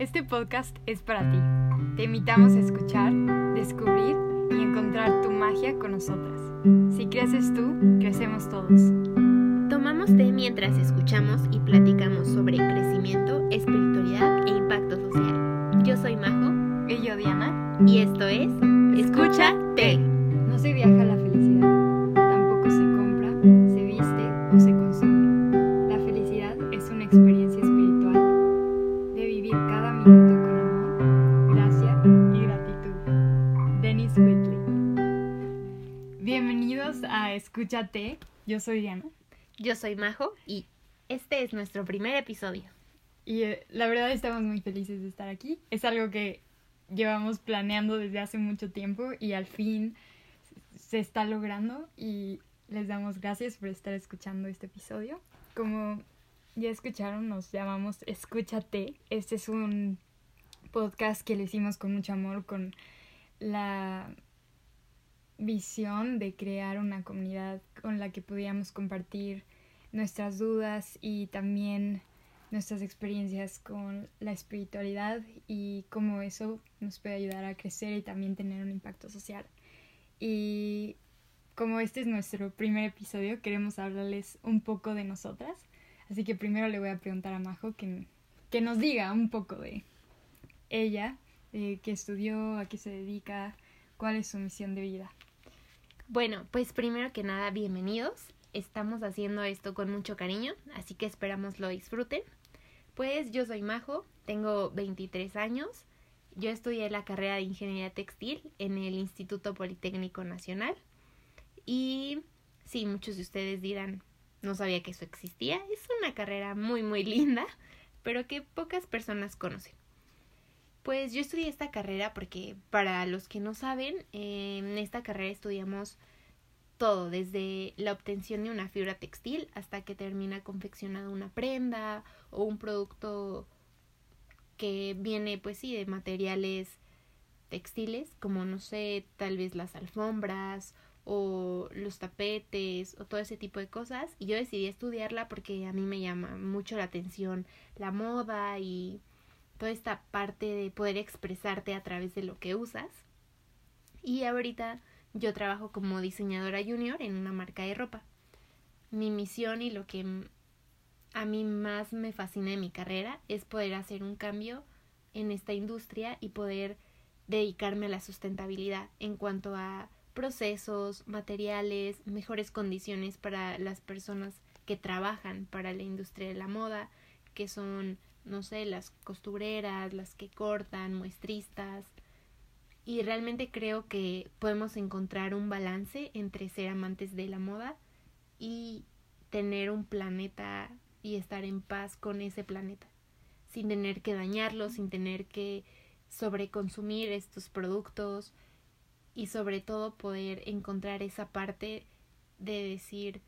Este podcast es para ti. Te invitamos a escuchar, descubrir y encontrar tu magia con nosotras. Si creces tú, crecemos todos. Tomamos té mientras escuchamos y platicamos sobre crecimiento, espiritualidad e impacto social. Yo soy Majo. Y yo, Diana. Y esto es Escucha Té. Yo soy Diana. Yo soy Majo y este es nuestro primer episodio. Y eh, la verdad estamos muy felices de estar aquí. Es algo que llevamos planeando desde hace mucho tiempo y al fin se está logrando y les damos gracias por estar escuchando este episodio. Como ya escucharon, nos llamamos Escúchate. Este es un podcast que le hicimos con mucho amor, con la visión de crear una comunidad con la que pudiéramos compartir nuestras dudas y también nuestras experiencias con la espiritualidad y cómo eso nos puede ayudar a crecer y también tener un impacto social. Y como este es nuestro primer episodio, queremos hablarles un poco de nosotras. Así que primero le voy a preguntar a Majo que, que nos diga un poco de ella, de qué estudió, a qué se dedica, cuál es su misión de vida. Bueno, pues primero que nada, bienvenidos. Estamos haciendo esto con mucho cariño, así que esperamos lo disfruten. Pues yo soy Majo, tengo 23 años. Yo estudié la carrera de Ingeniería Textil en el Instituto Politécnico Nacional. Y sí, muchos de ustedes dirán, no sabía que eso existía. Es una carrera muy, muy linda, pero que pocas personas conocen. Pues yo estudié esta carrera porque para los que no saben, en esta carrera estudiamos todo, desde la obtención de una fibra textil hasta que termina confeccionada una prenda o un producto que viene pues sí de materiales textiles como no sé, tal vez las alfombras o los tapetes o todo ese tipo de cosas. Y yo decidí estudiarla porque a mí me llama mucho la atención la moda y toda esta parte de poder expresarte a través de lo que usas y ahorita yo trabajo como diseñadora junior en una marca de ropa. Mi misión y lo que a mí más me fascina en mi carrera es poder hacer un cambio en esta industria y poder dedicarme a la sustentabilidad en cuanto a procesos, materiales, mejores condiciones para las personas que trabajan para la industria de la moda, que son, no sé, las costureras, las que cortan, muestristas, y realmente creo que podemos encontrar un balance entre ser amantes de la moda y tener un planeta y estar en paz con ese planeta, sin tener que dañarlo, sin tener que sobreconsumir estos productos y sobre todo poder encontrar esa parte de decir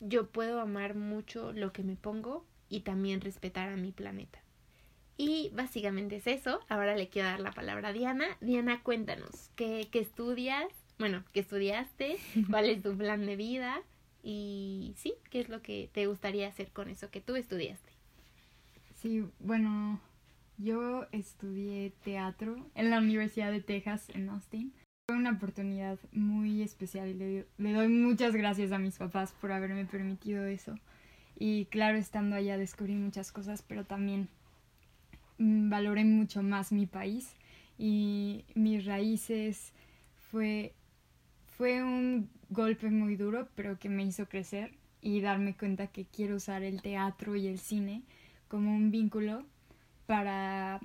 yo puedo amar mucho lo que me pongo y también respetar a mi planeta. Y básicamente es eso. Ahora le quiero dar la palabra a Diana. Diana, cuéntanos, ¿qué, qué estudias? Bueno, ¿qué estudiaste? ¿Cuál es tu plan de vida? Y sí, ¿qué es lo que te gustaría hacer con eso que tú estudiaste? Sí, bueno, yo estudié teatro en la Universidad de Texas en Austin. Fue una oportunidad muy especial y le, le doy muchas gracias a mis papás por haberme permitido eso. Y claro, estando allá descubrí muchas cosas, pero también valoré mucho más mi país y mis raíces. Fue fue un golpe muy duro pero que me hizo crecer y darme cuenta que quiero usar el teatro y el cine como un vínculo para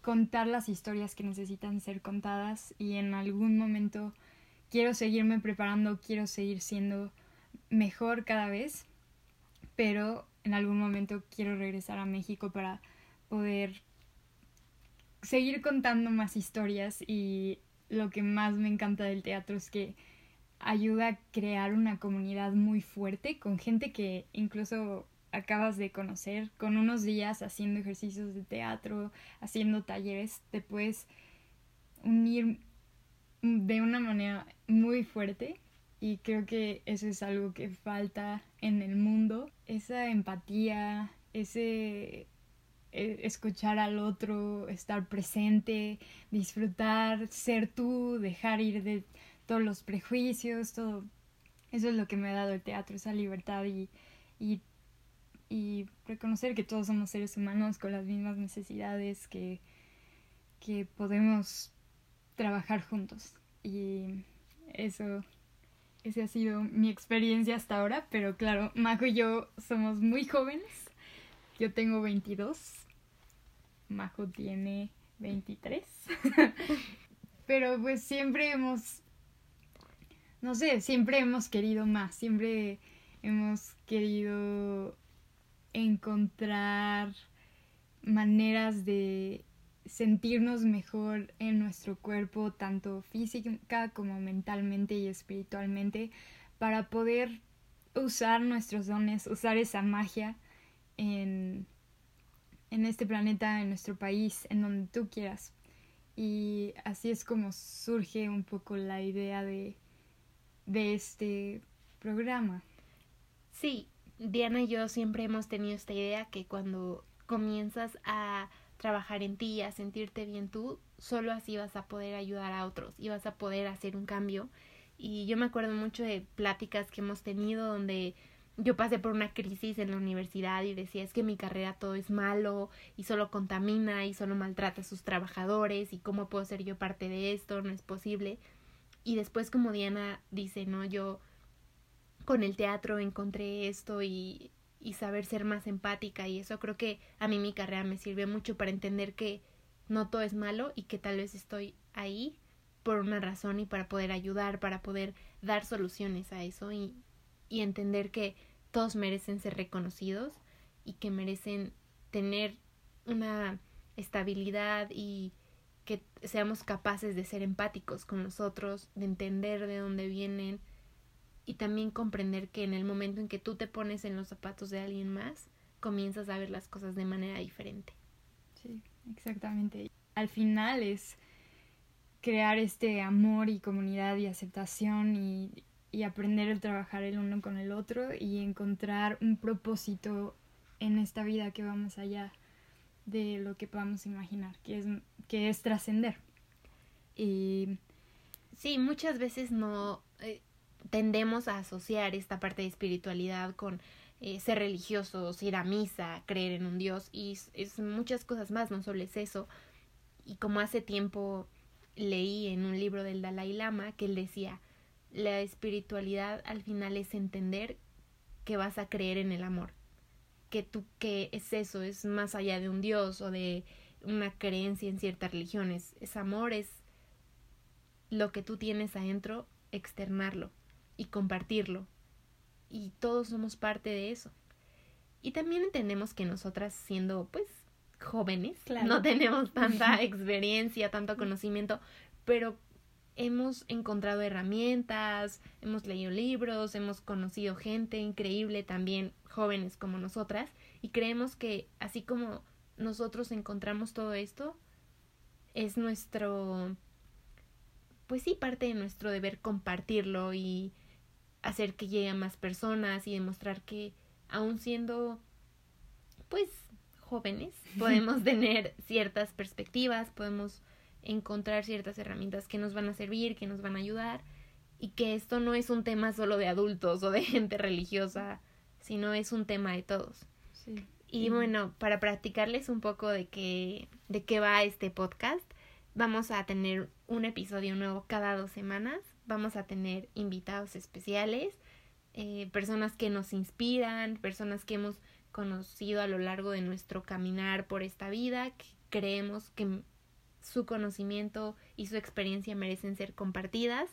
contar las historias que necesitan ser contadas y en algún momento quiero seguirme preparando, quiero seguir siendo mejor cada vez, pero en algún momento quiero regresar a México para poder seguir contando más historias y lo que más me encanta del teatro es que ayuda a crear una comunidad muy fuerte con gente que incluso acabas de conocer, con unos días haciendo ejercicios de teatro, haciendo talleres, te puedes unir de una manera muy fuerte y creo que eso es algo que falta en el mundo, esa empatía, ese eh, escuchar al otro, estar presente, disfrutar, ser tú, dejar ir de todos los prejuicios, todo. Eso es lo que me ha dado el teatro, esa libertad y, y, y reconocer que todos somos seres humanos con las mismas necesidades, que, que podemos trabajar juntos. Y eso, esa ha sido mi experiencia hasta ahora, pero claro, Majo y yo somos muy jóvenes. Yo tengo 22, Majo tiene 23. pero pues siempre hemos, no sé, siempre hemos querido más, siempre hemos querido encontrar maneras de sentirnos mejor en nuestro cuerpo, tanto física como mentalmente y espiritualmente, para poder usar nuestros dones, usar esa magia en, en este planeta, en nuestro país, en donde tú quieras. Y así es como surge un poco la idea de, de este programa. Sí, Diana y yo siempre hemos tenido esta idea que cuando comienzas a trabajar en ti, a sentirte bien tú, solo así vas a poder ayudar a otros y vas a poder hacer un cambio. Y yo me acuerdo mucho de pláticas que hemos tenido donde yo pasé por una crisis en la universidad y decía es que mi carrera todo es malo y solo contamina y solo maltrata a sus trabajadores y cómo puedo ser yo parte de esto, no es posible. Y después como Diana dice, no, yo con el teatro encontré esto y y saber ser más empática y eso creo que a mí mi carrera me sirve mucho para entender que no todo es malo y que tal vez estoy ahí por una razón y para poder ayudar, para poder dar soluciones a eso y, y entender que todos merecen ser reconocidos y que merecen tener una estabilidad y que seamos capaces de ser empáticos con nosotros, de entender de dónde vienen, y también comprender que en el momento en que tú te pones en los zapatos de alguien más, comienzas a ver las cosas de manera diferente. Sí, exactamente. Al final es crear este amor y comunidad y aceptación y, y aprender a trabajar el uno con el otro y encontrar un propósito en esta vida que va más allá de lo que podamos imaginar, que es, que es trascender. Y sí, muchas veces no, eh, tendemos a asociar esta parte de espiritualidad con eh, ser religiosos, ir a misa, creer en un Dios y es, muchas cosas más, no solo es eso. Y como hace tiempo leí en un libro del Dalai Lama que él decía, la espiritualidad al final es entender que vas a creer en el amor, que tú que es eso, es más allá de un Dios o de una creencia en ciertas religiones, es amor, es lo que tú tienes adentro, externarlo y compartirlo. Y todos somos parte de eso. Y también entendemos que nosotras siendo pues jóvenes, no tenemos tanta experiencia, tanto conocimiento, pero hemos encontrado herramientas, hemos leído libros, hemos conocido gente increíble también, jóvenes como nosotras, y creemos que así como nosotros encontramos todo esto, es nuestro, pues sí, parte de nuestro deber compartirlo y hacer que llegue a más personas y demostrar que aun siendo pues jóvenes podemos tener ciertas perspectivas, podemos encontrar ciertas herramientas que nos van a servir, que nos van a ayudar y que esto no es un tema solo de adultos o de gente religiosa, sino es un tema de todos. Y bueno, para practicarles un poco de qué, de qué va este podcast, vamos a tener un episodio nuevo cada dos semanas vamos a tener invitados especiales, eh, personas que nos inspiran, personas que hemos conocido a lo largo de nuestro caminar por esta vida, que creemos que su conocimiento y su experiencia merecen ser compartidas.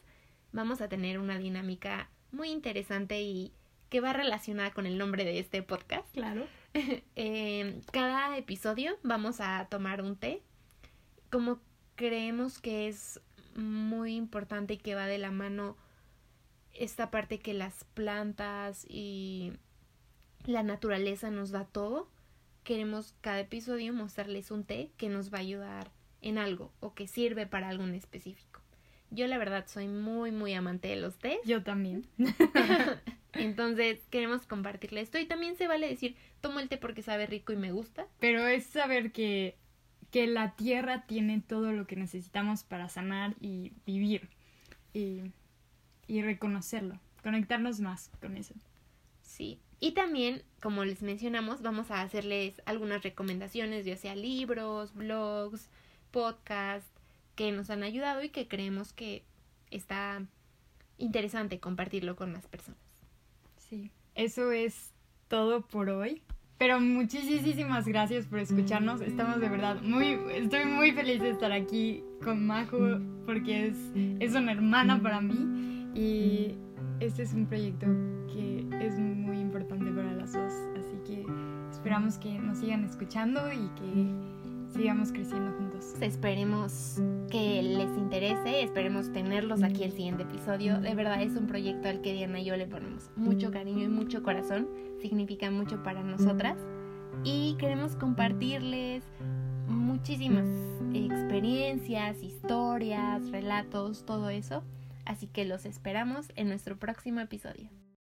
Vamos a tener una dinámica muy interesante y que va relacionada con el nombre de este podcast. Claro. eh, cada episodio vamos a tomar un té. Como creemos que es muy importante y que va de la mano esta parte que las plantas y la naturaleza nos da todo. Queremos cada episodio mostrarles un té que nos va a ayudar en algo o que sirve para algo en específico. Yo la verdad soy muy muy amante de los tés. Yo también. Entonces queremos compartirle esto y también se vale decir, tomo el té porque sabe rico y me gusta. Pero es saber que, que la tierra tiene todo lo que necesitamos para sanar y vivir y, y reconocerlo, conectarnos más con eso. Sí. Y también, como les mencionamos, vamos a hacerles algunas recomendaciones, ya sea libros, blogs, podcasts, que nos han ayudado y que creemos que está interesante compartirlo con más personas. Sí, eso es todo por hoy. Pero muchísimas gracias por escucharnos. Estamos de verdad muy, estoy muy feliz de estar aquí con Majo porque es, es una hermana para mí y este es un proyecto que es muy importante para las dos. Así que esperamos que nos sigan escuchando y que sigamos creciendo juntos. Esperemos que les interese, esperemos tenerlos aquí el siguiente episodio. De verdad es un proyecto al que Diana y yo le ponemos mucho cariño y mucho corazón. Significa mucho para nosotras. Y queremos compartirles muchísimas experiencias, historias, relatos, todo eso. Así que los esperamos en nuestro próximo episodio.